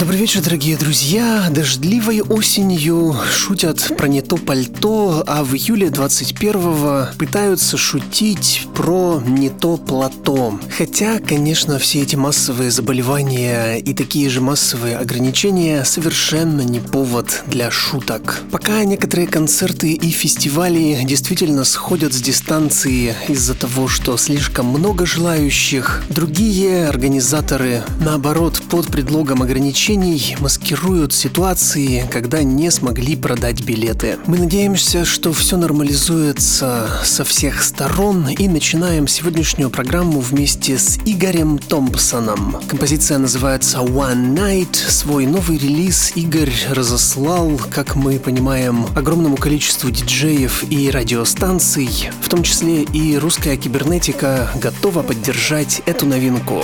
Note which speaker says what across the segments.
Speaker 1: Добрый вечер, дорогие друзья. Дождливой осенью шутят про не то пальто, а в июле 21-го пытаются шутить про не то плато. Хотя, конечно, все эти массовые заболевания и такие же массовые ограничения совершенно не повод для шуток. Пока некоторые концерты и фестивали действительно сходят с дистанции из-за того, что слишком много желающих, другие организаторы, наоборот, под предлогом ограничений ограничений маскируют ситуации, когда не смогли продать билеты. Мы надеемся, что все нормализуется со всех сторон и начинаем сегодняшнюю программу вместе с Игорем Томпсоном. Композиция называется One Night. Свой новый релиз Игорь разослал, как мы понимаем, огромному количеству диджеев и радиостанций, в том числе и русская кибернетика готова поддержать эту новинку.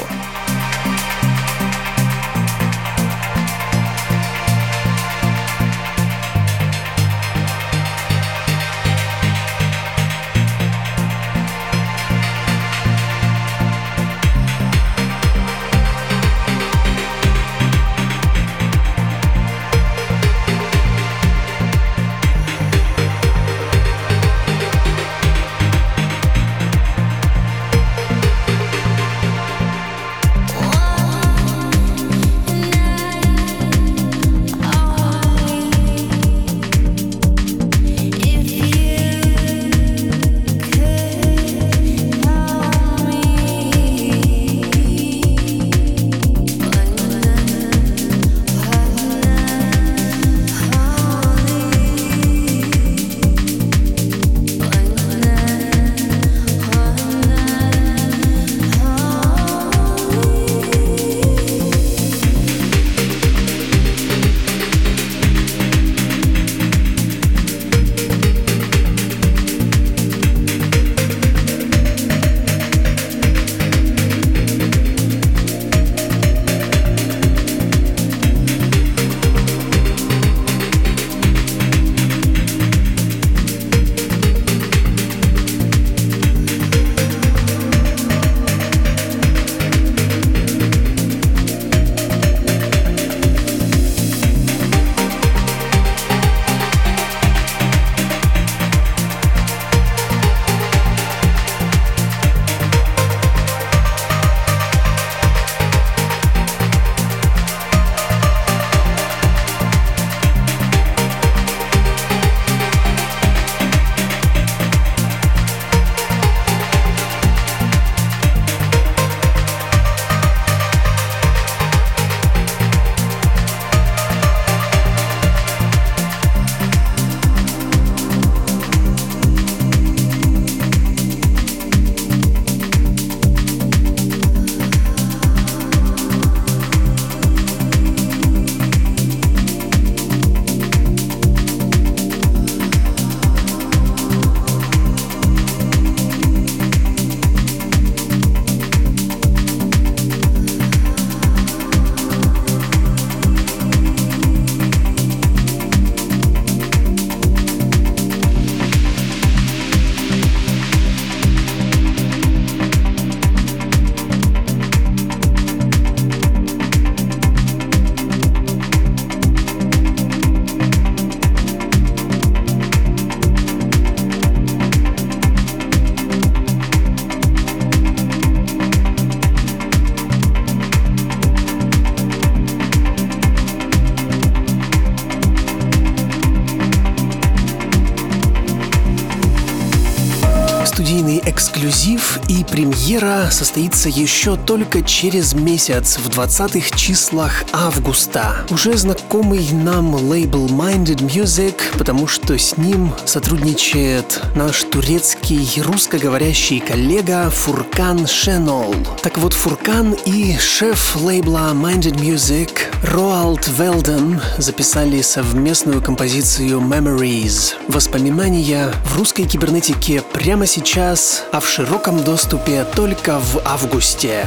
Speaker 1: Премьера состоится еще только через месяц, в 20-х числах августа. Уже знакомый нам лейбл Minded Music, потому что с ним сотрудничает наш турецкий русскоговорящий коллега Фуркан Шенол. Так вот, Фуркан и шеф лейбла Minded Music Роалд Велден записали совместную композицию Memories. Воспоминания в русской кибернетике прямо сейчас, а в широком доступе только в августе.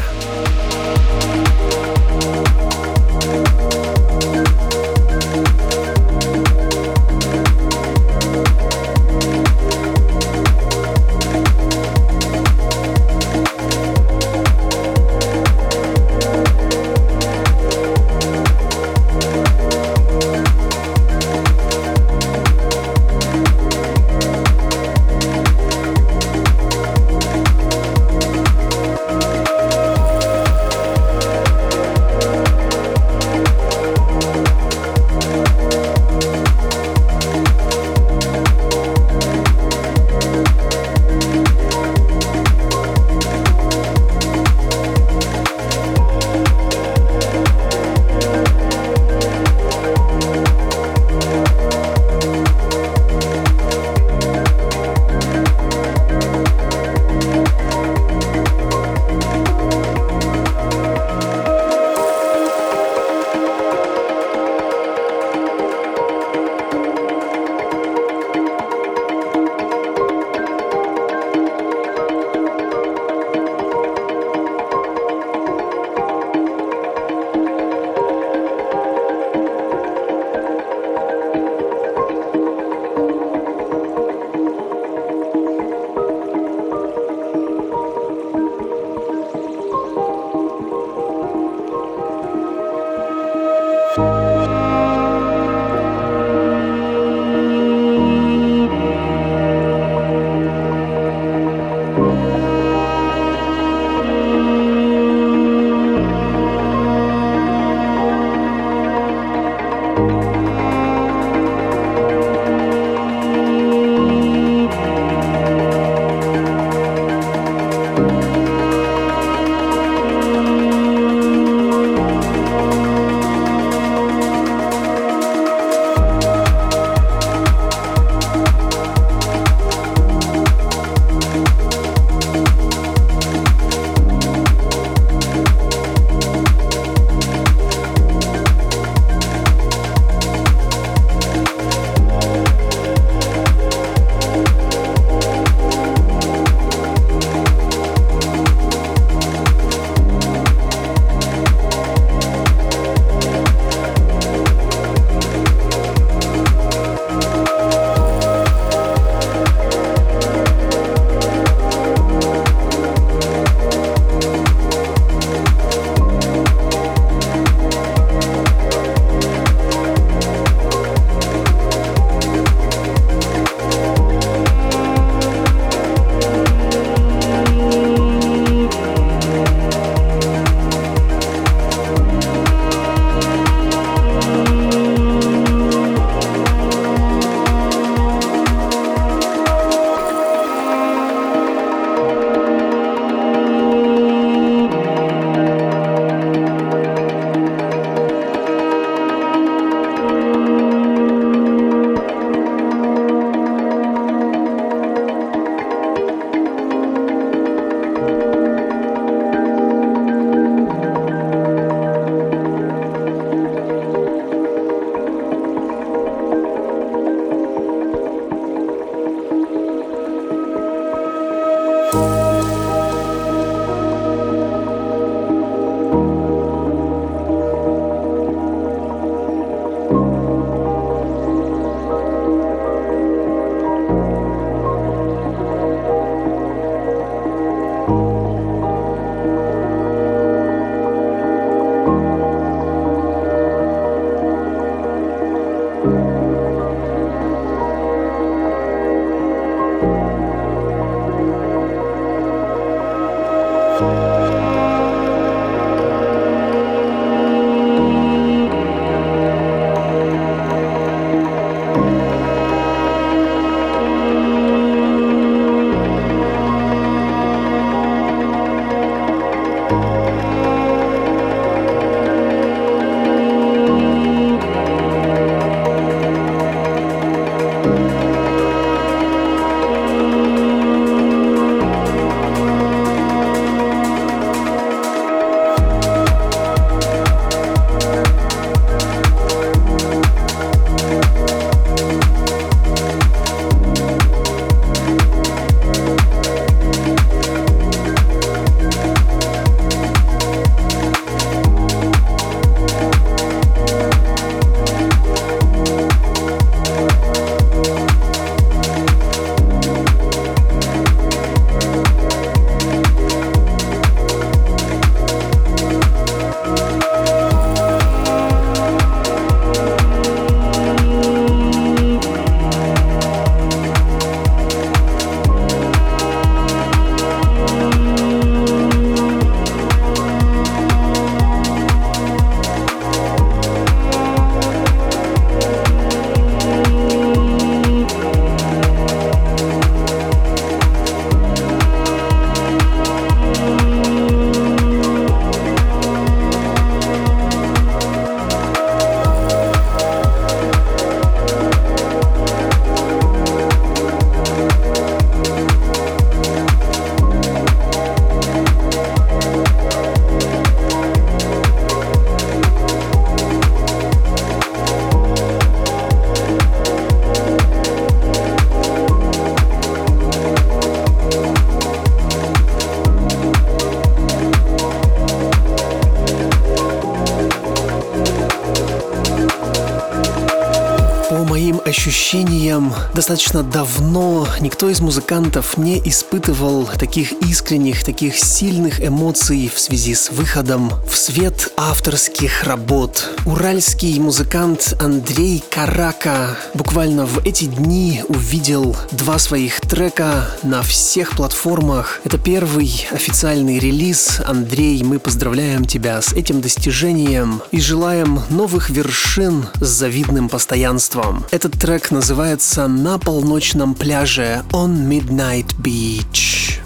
Speaker 1: Ощущениям достаточно давно никто из музыкантов не испытывал таких искренних, таких сильных эмоций в связи с выходом в свет авторских работ. Уральский музыкант Андрей Карака буквально в эти дни увидел два своих трека на всех платформах. Это первый официальный релиз. Андрей, мы поздравляем тебя с этим достижением и желаем новых вершин с завидным постоянством. Этот трек называется «На полночном пляже» On Midnight Beach.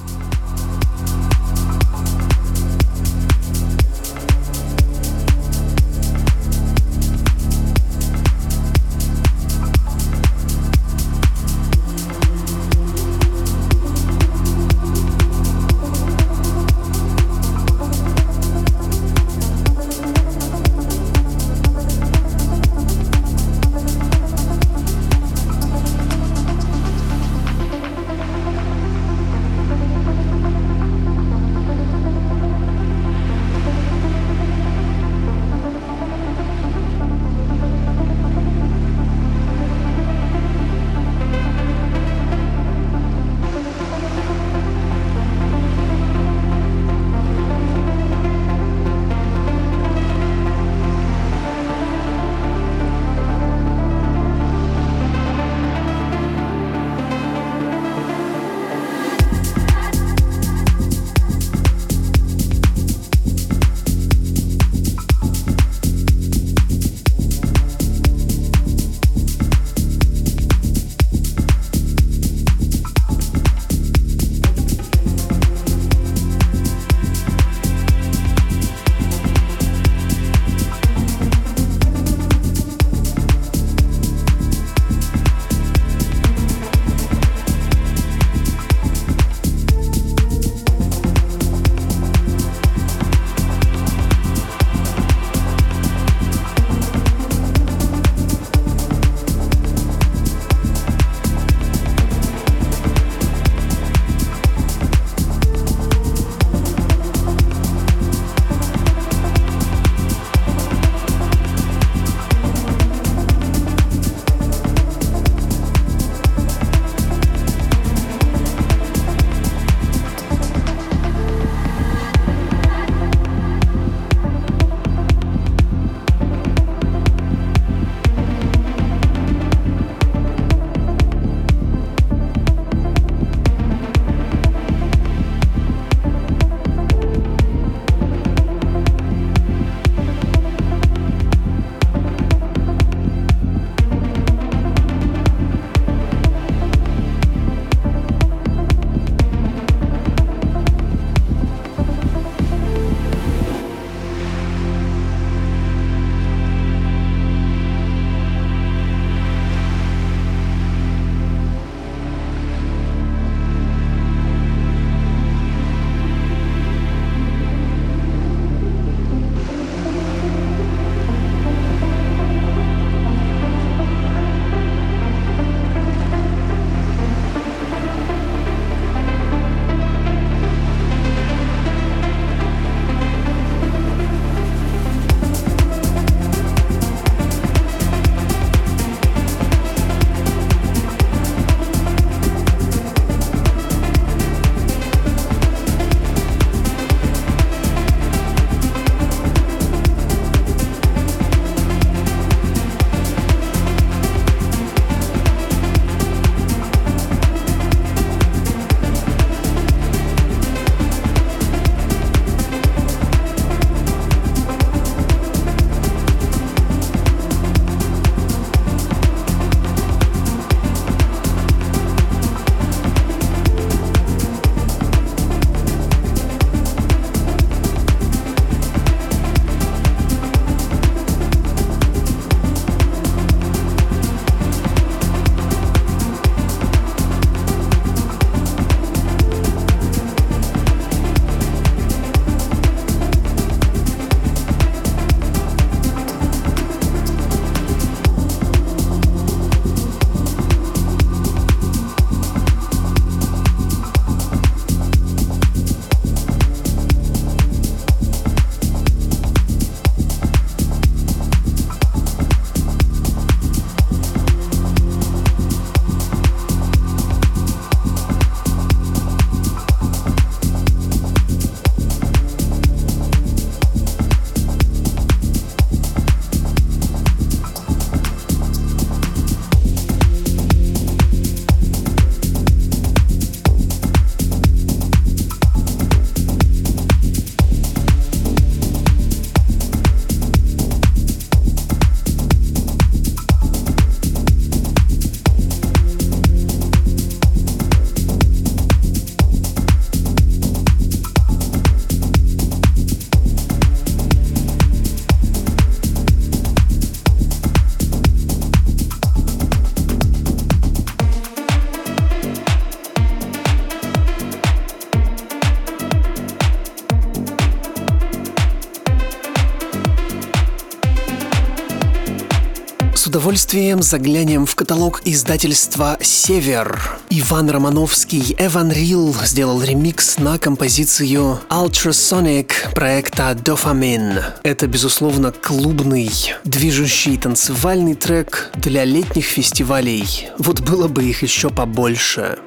Speaker 1: Удовольствием заглянем в каталог издательства «Север». Иван Романовский Эван Рил сделал ремикс на композицию Ultrasonic проекта Dopamine. Это, безусловно, клубный, движущий танцевальный трек для летних фестивалей. Вот было бы их еще побольше.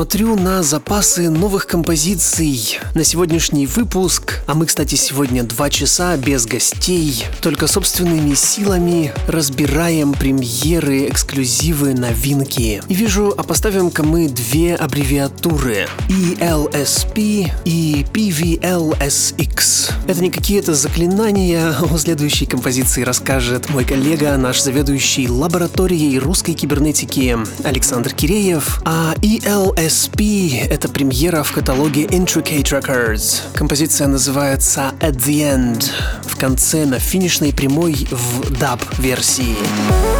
Speaker 1: Смотрю на запасы новых композиций. На сегодняшний выпуск, а мы, кстати, сегодня два часа без гостей, только собственными силами разбираем премьеры, эксклюзивы, новинки. И вижу, а поставим-ка мы две аббревиатуры ELSP и PVLSX. Это не какие-то заклинания, о следующей композиции расскажет мой коллега, наш заведующий лабораторией русской кибернетики Александр Киреев, а ELSP — это премьера в каталоге Intricate Records. Композиция называется At the End, в конце на финишной прямой в даб-версии.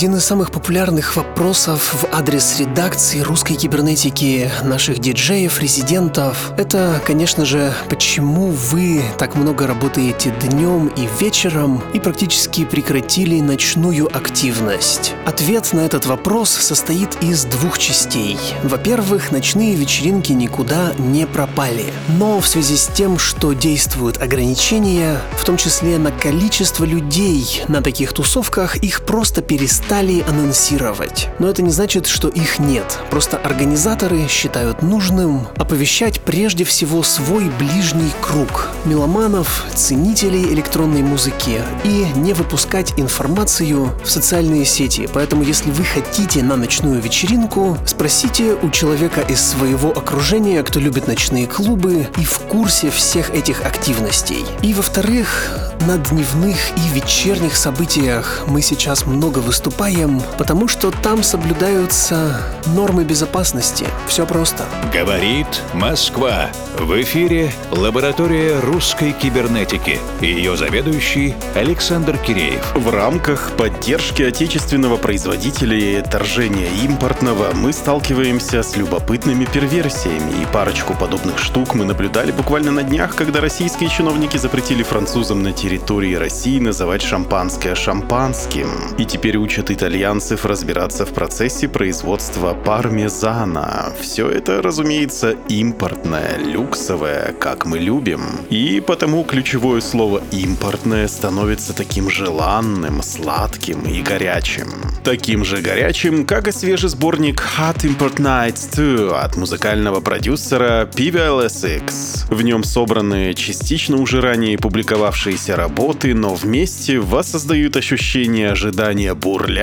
Speaker 1: Один из самых популярных вопросов в адрес редакции русской кибернетики наших диджеев, резидентов, это, конечно же, почему вы так много работаете днем и вечером и практически прекратили ночную активность. Ответ на этот вопрос состоит из двух частей. Во-первых, ночные вечеринки никуда не пропали. Но в связи с тем, что действуют ограничения, в том числе на количество людей на таких тусовках, их просто перестали стали анонсировать. Но это не значит, что их нет. Просто организаторы считают нужным оповещать прежде всего свой ближний круг меломанов, ценителей электронной музыки и не выпускать информацию в социальные сети. Поэтому если вы хотите на ночную вечеринку, спросите у человека из своего окружения, кто любит ночные клубы и в курсе всех этих активностей. И во-вторых, на дневных и вечерних событиях мы сейчас много выступаем выступаем, потому что там соблюдаются нормы безопасности. Все просто.
Speaker 2: Говорит Москва. В эфире лаборатория русской кибернетики. Ее заведующий Александр Киреев.
Speaker 3: В рамках поддержки отечественного производителя и отторжения импортного мы сталкиваемся с любопытными перверсиями. И парочку подобных штук мы наблюдали буквально на днях, когда российские чиновники запретили французам на территории России называть шампанское шампанским. И теперь учат итальянцев разбираться в процессе производства пармезана. Все это, разумеется, импортное, люксовое, как мы любим. И потому ключевое слово «импортное» становится таким желанным, сладким и горячим. Таким же горячим, как и свежий сборник Hot Import Nights 2 от музыкального продюсера PVLSX. В нем собраны частично уже ранее публиковавшиеся работы, но вместе воссоздают ощущение ожидания бурлящей,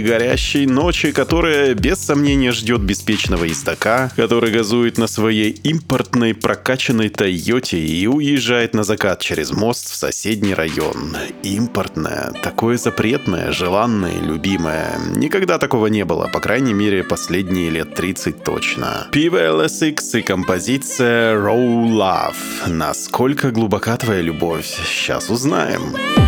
Speaker 3: горящей ночи, которая без сомнения ждет беспечного ездока, который газует на своей импортной прокачанной Тойоте и уезжает на закат через мост в соседний район. Импортная, такое запретное, желанное, любимое. Никогда такого не было, по крайней мере, последние лет 30 точно. Пиво LSX и композиция Roll Love. Насколько глубока твоя любовь? Сейчас узнаем.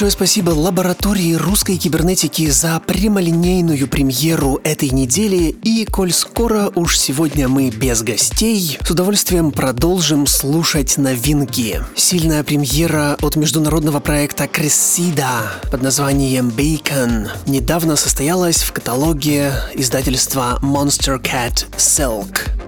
Speaker 1: Большое спасибо лаборатории русской кибернетики за прямолинейную премьеру этой недели. И коль скоро уж сегодня мы без гостей, с удовольствием продолжим слушать новинки. Сильная премьера от международного проекта Кресида под названием Bacon недавно состоялась в каталоге издательства Monster Cat Silk.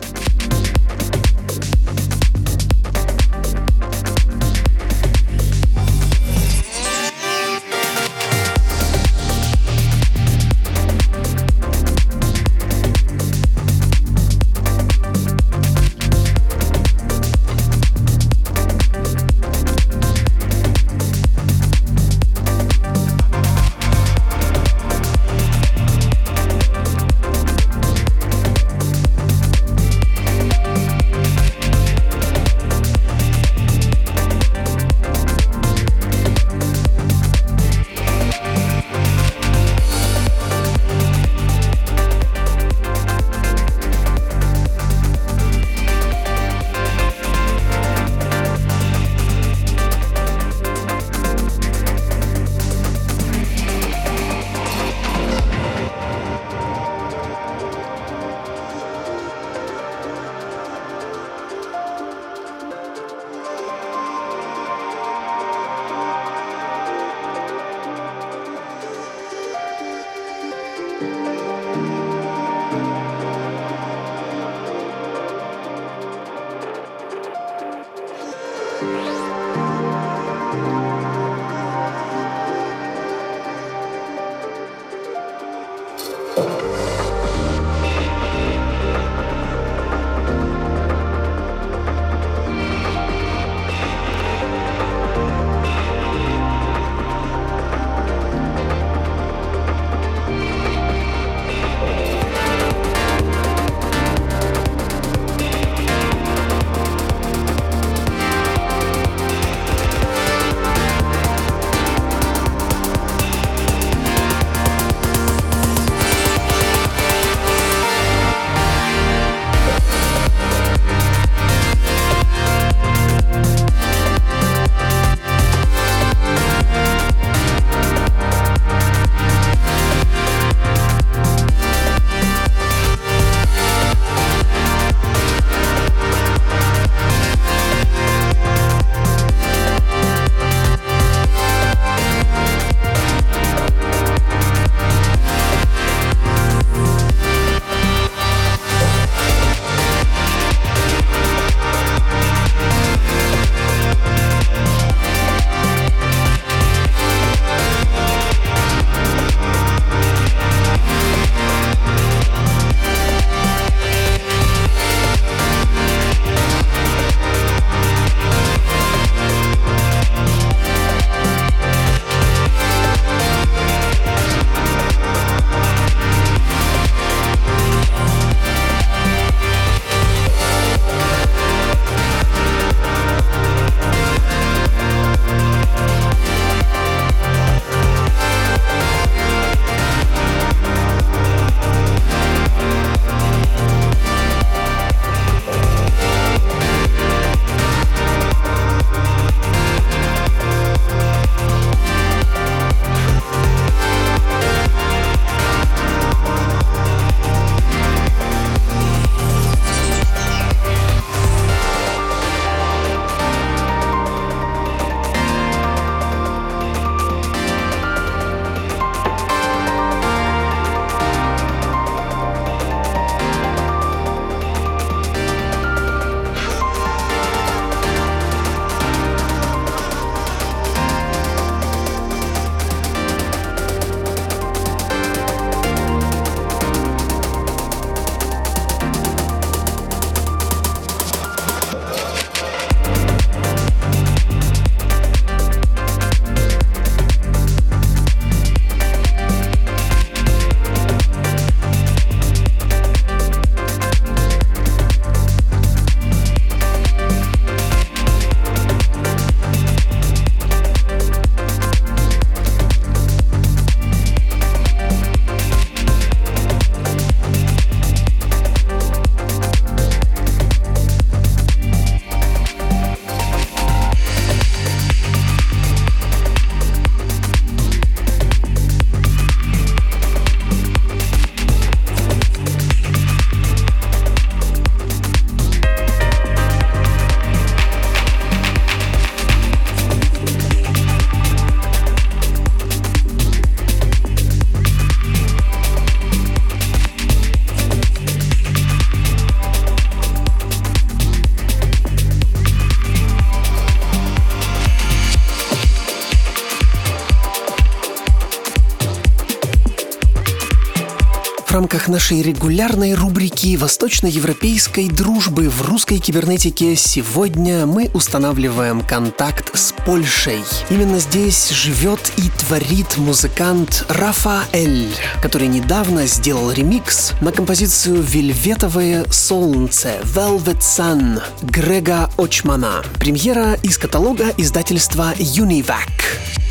Speaker 1: Нашей регулярной рубрики восточноевропейской дружбы в русской кибернетике сегодня мы устанавливаем контакт с Польшей. Именно здесь живет и творит музыкант Рафаэль, который недавно сделал ремикс на композицию «Вельветовое солнце» Velvet Sun Грега Очмана. Премьера из каталога издательства Univac.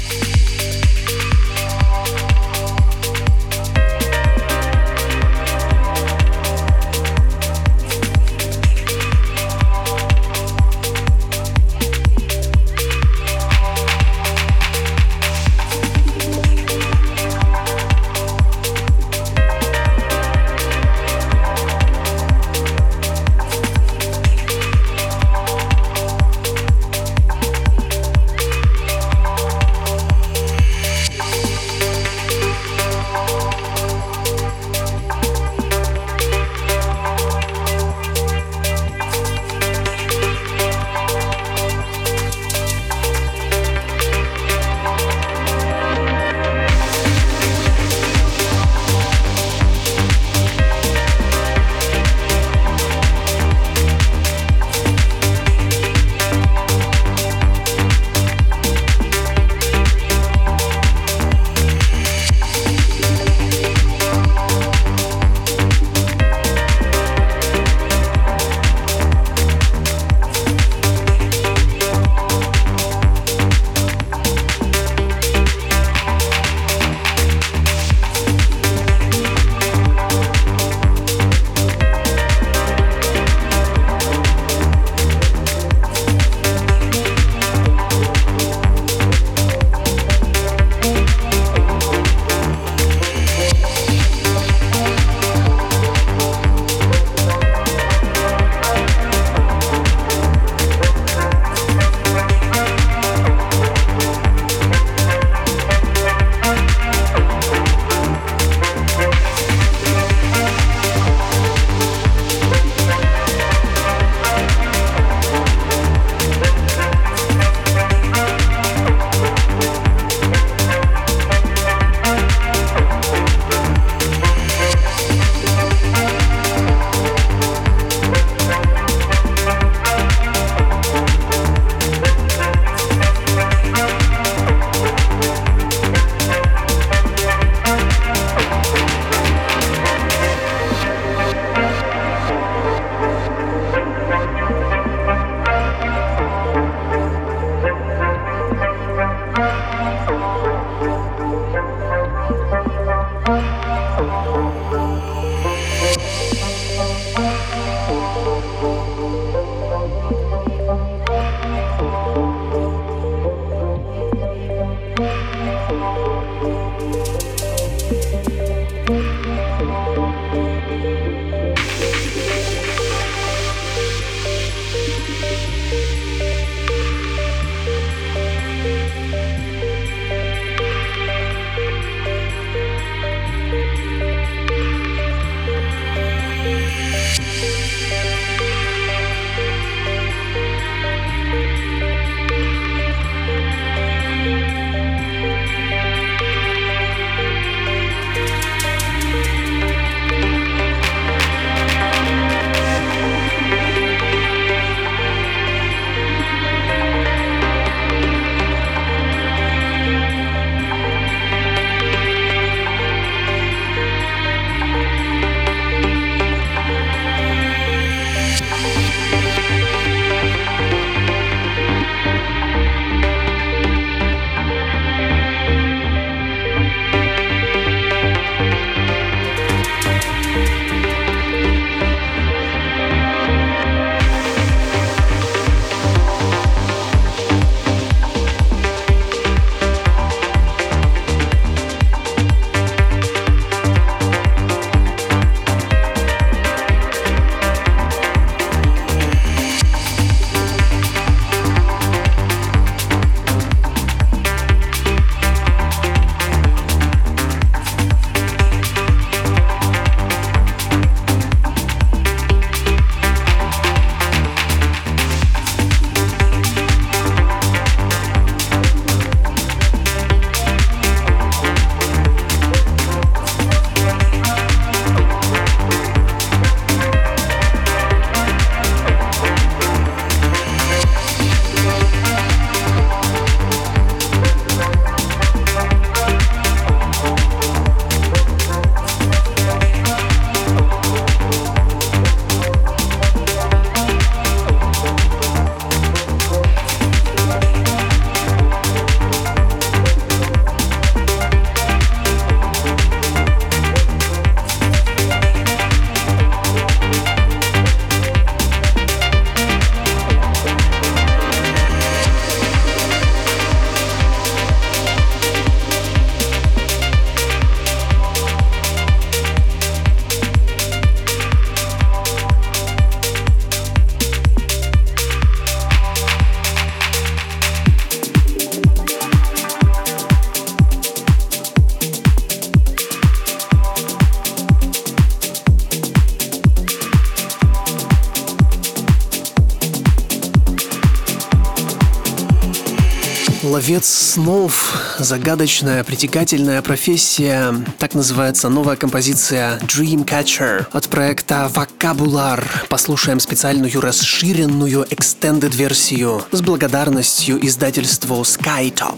Speaker 1: Ловец снов, загадочная, притягательная профессия. Так называется новая композиция Dreamcatcher от проекта Vocabulар. Послушаем специальную расширенную extended версию с благодарностью издательству Skytop.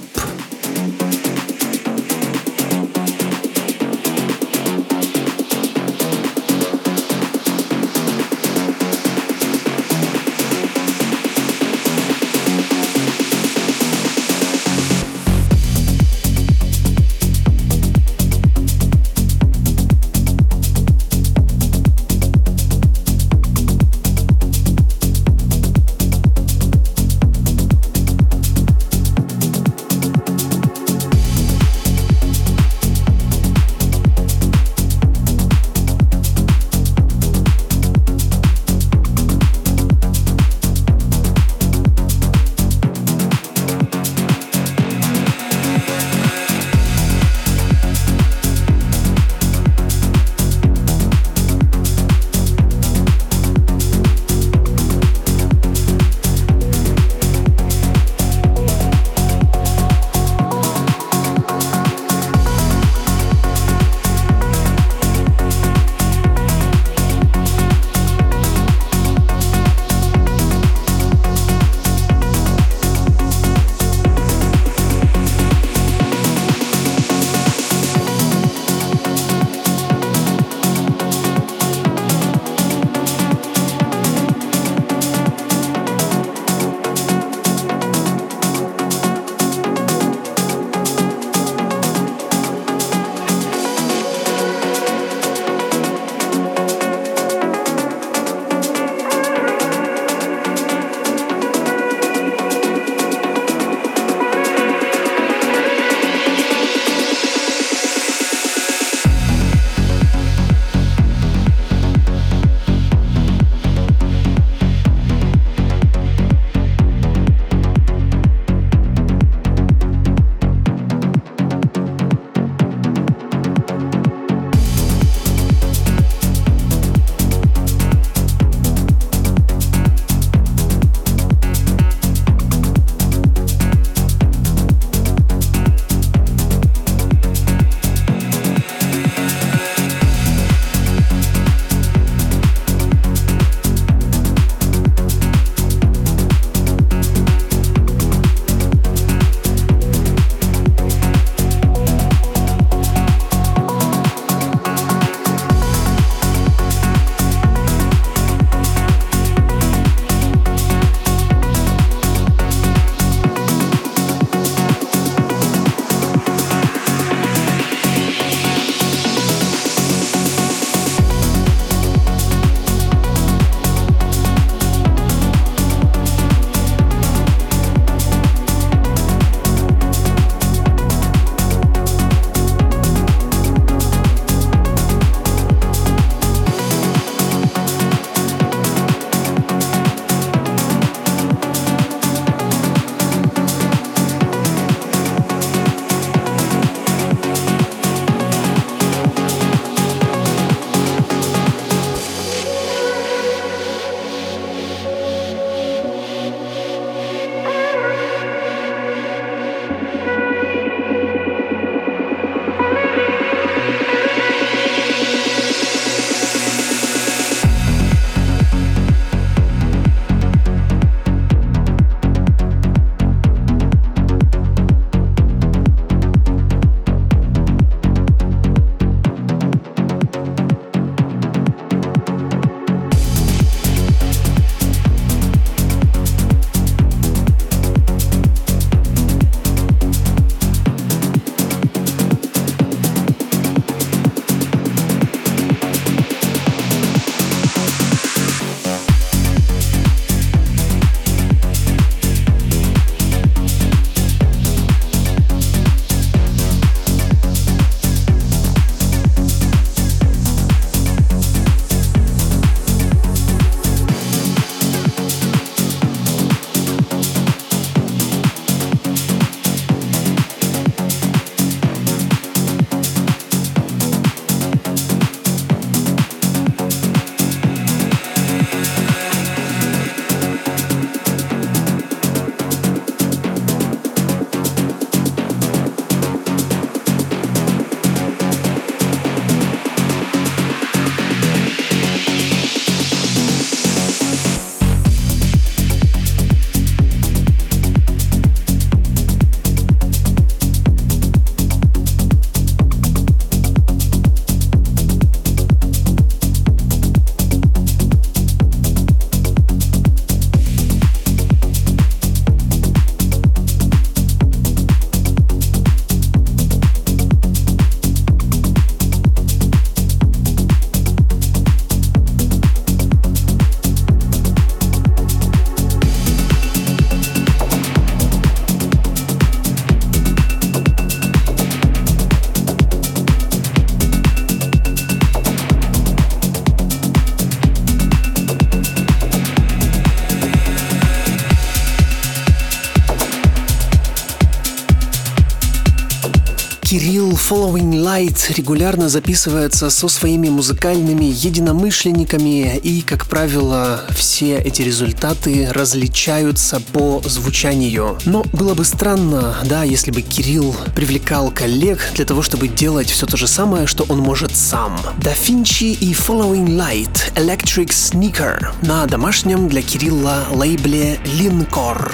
Speaker 1: Following Light регулярно записывается со своими музыкальными единомышленниками, и, как правило, все эти результаты различаются по звучанию. Но было бы странно, да, если бы Кирилл привлекал коллег для того, чтобы делать все то же самое, что он может сам. Da Vinci и Following Light Electric Sneaker на домашнем для Кирилла лейбле Lincor.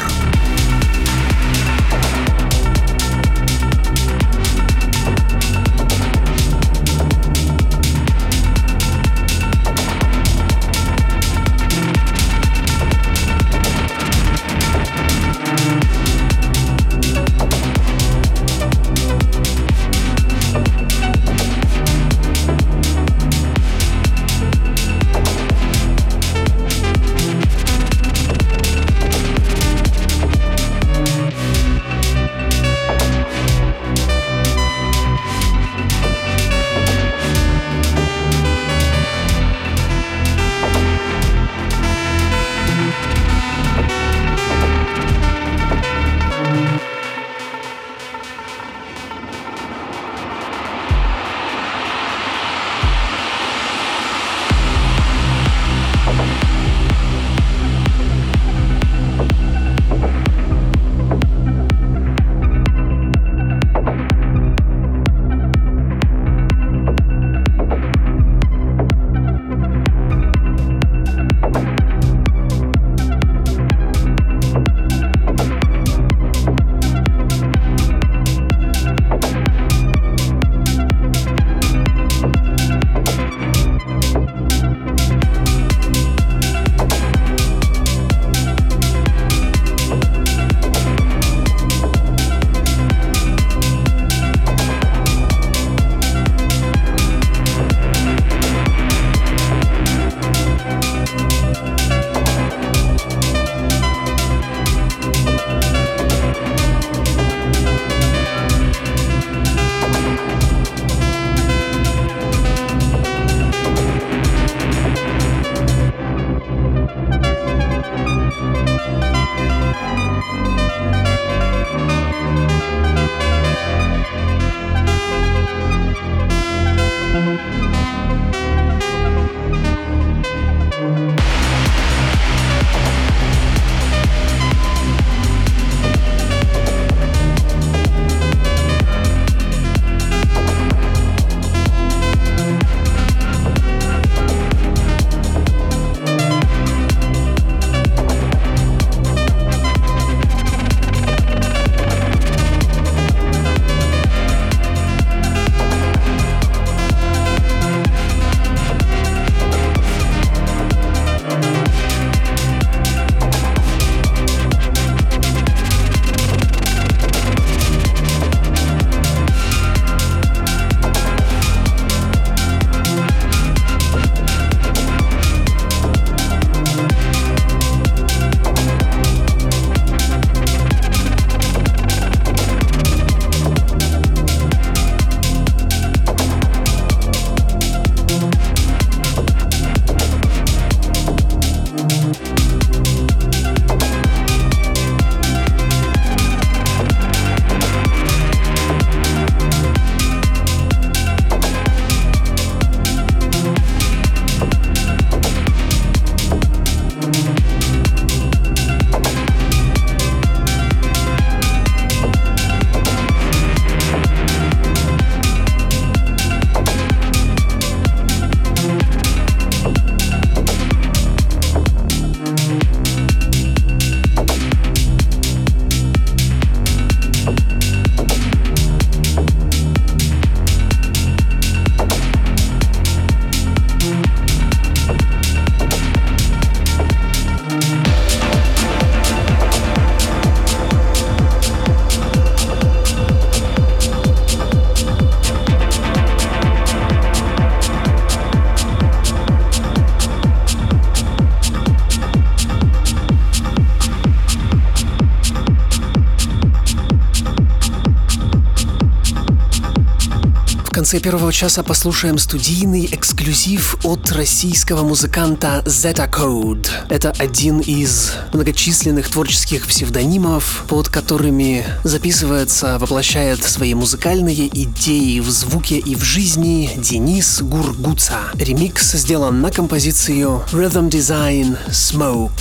Speaker 1: Конце первого часа послушаем студийный эксклюзив от российского музыканта Zeta Code. Это один из многочисленных творческих псевдонимов, под которыми записывается, воплощает свои музыкальные идеи в звуке и в жизни Денис Гургуца. Ремикс сделан на композицию Rhythm Design Smoke.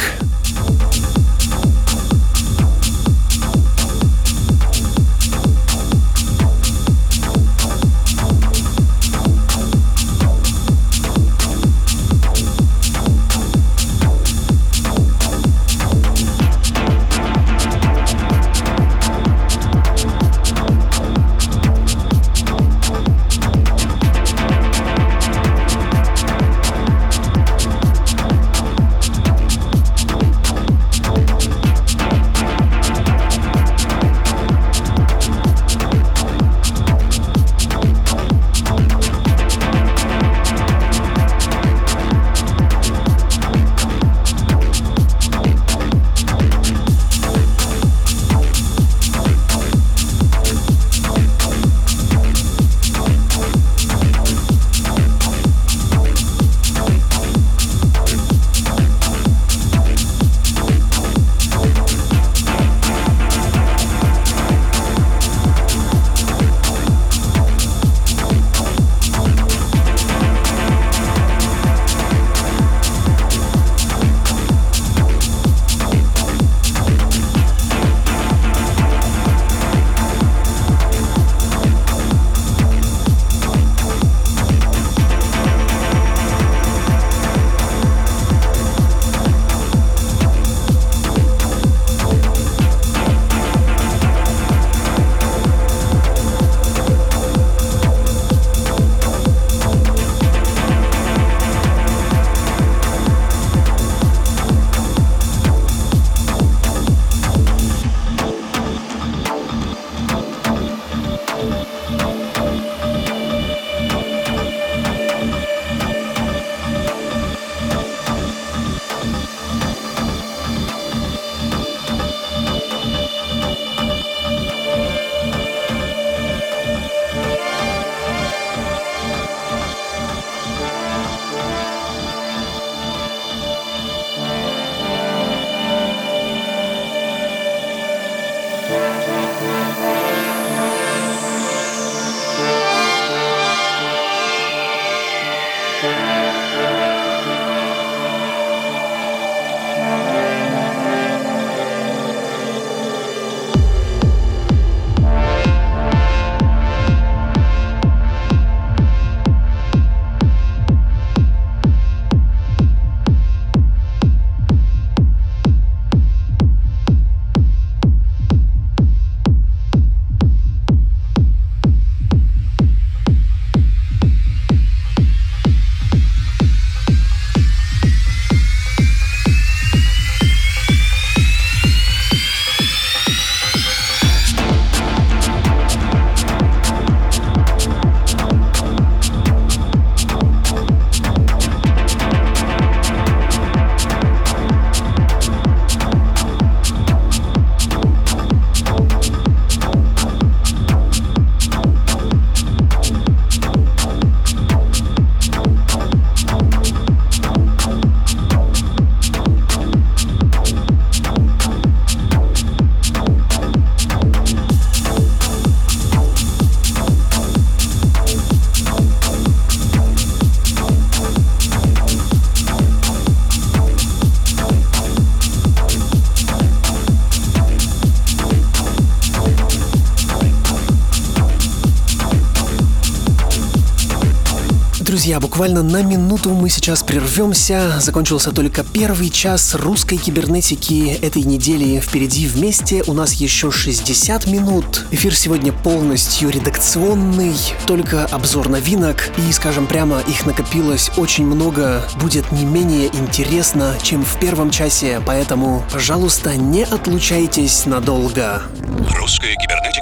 Speaker 1: Буквально на минуту мы сейчас прервемся. Закончился только первый час русской кибернетики этой недели. Впереди вместе у нас еще 60 минут. Эфир сегодня полностью редакционный, только обзор новинок. И, скажем прямо, их накопилось очень много. Будет не менее интересно, чем в первом часе. Поэтому, пожалуйста, не отлучайтесь надолго.
Speaker 4: Русская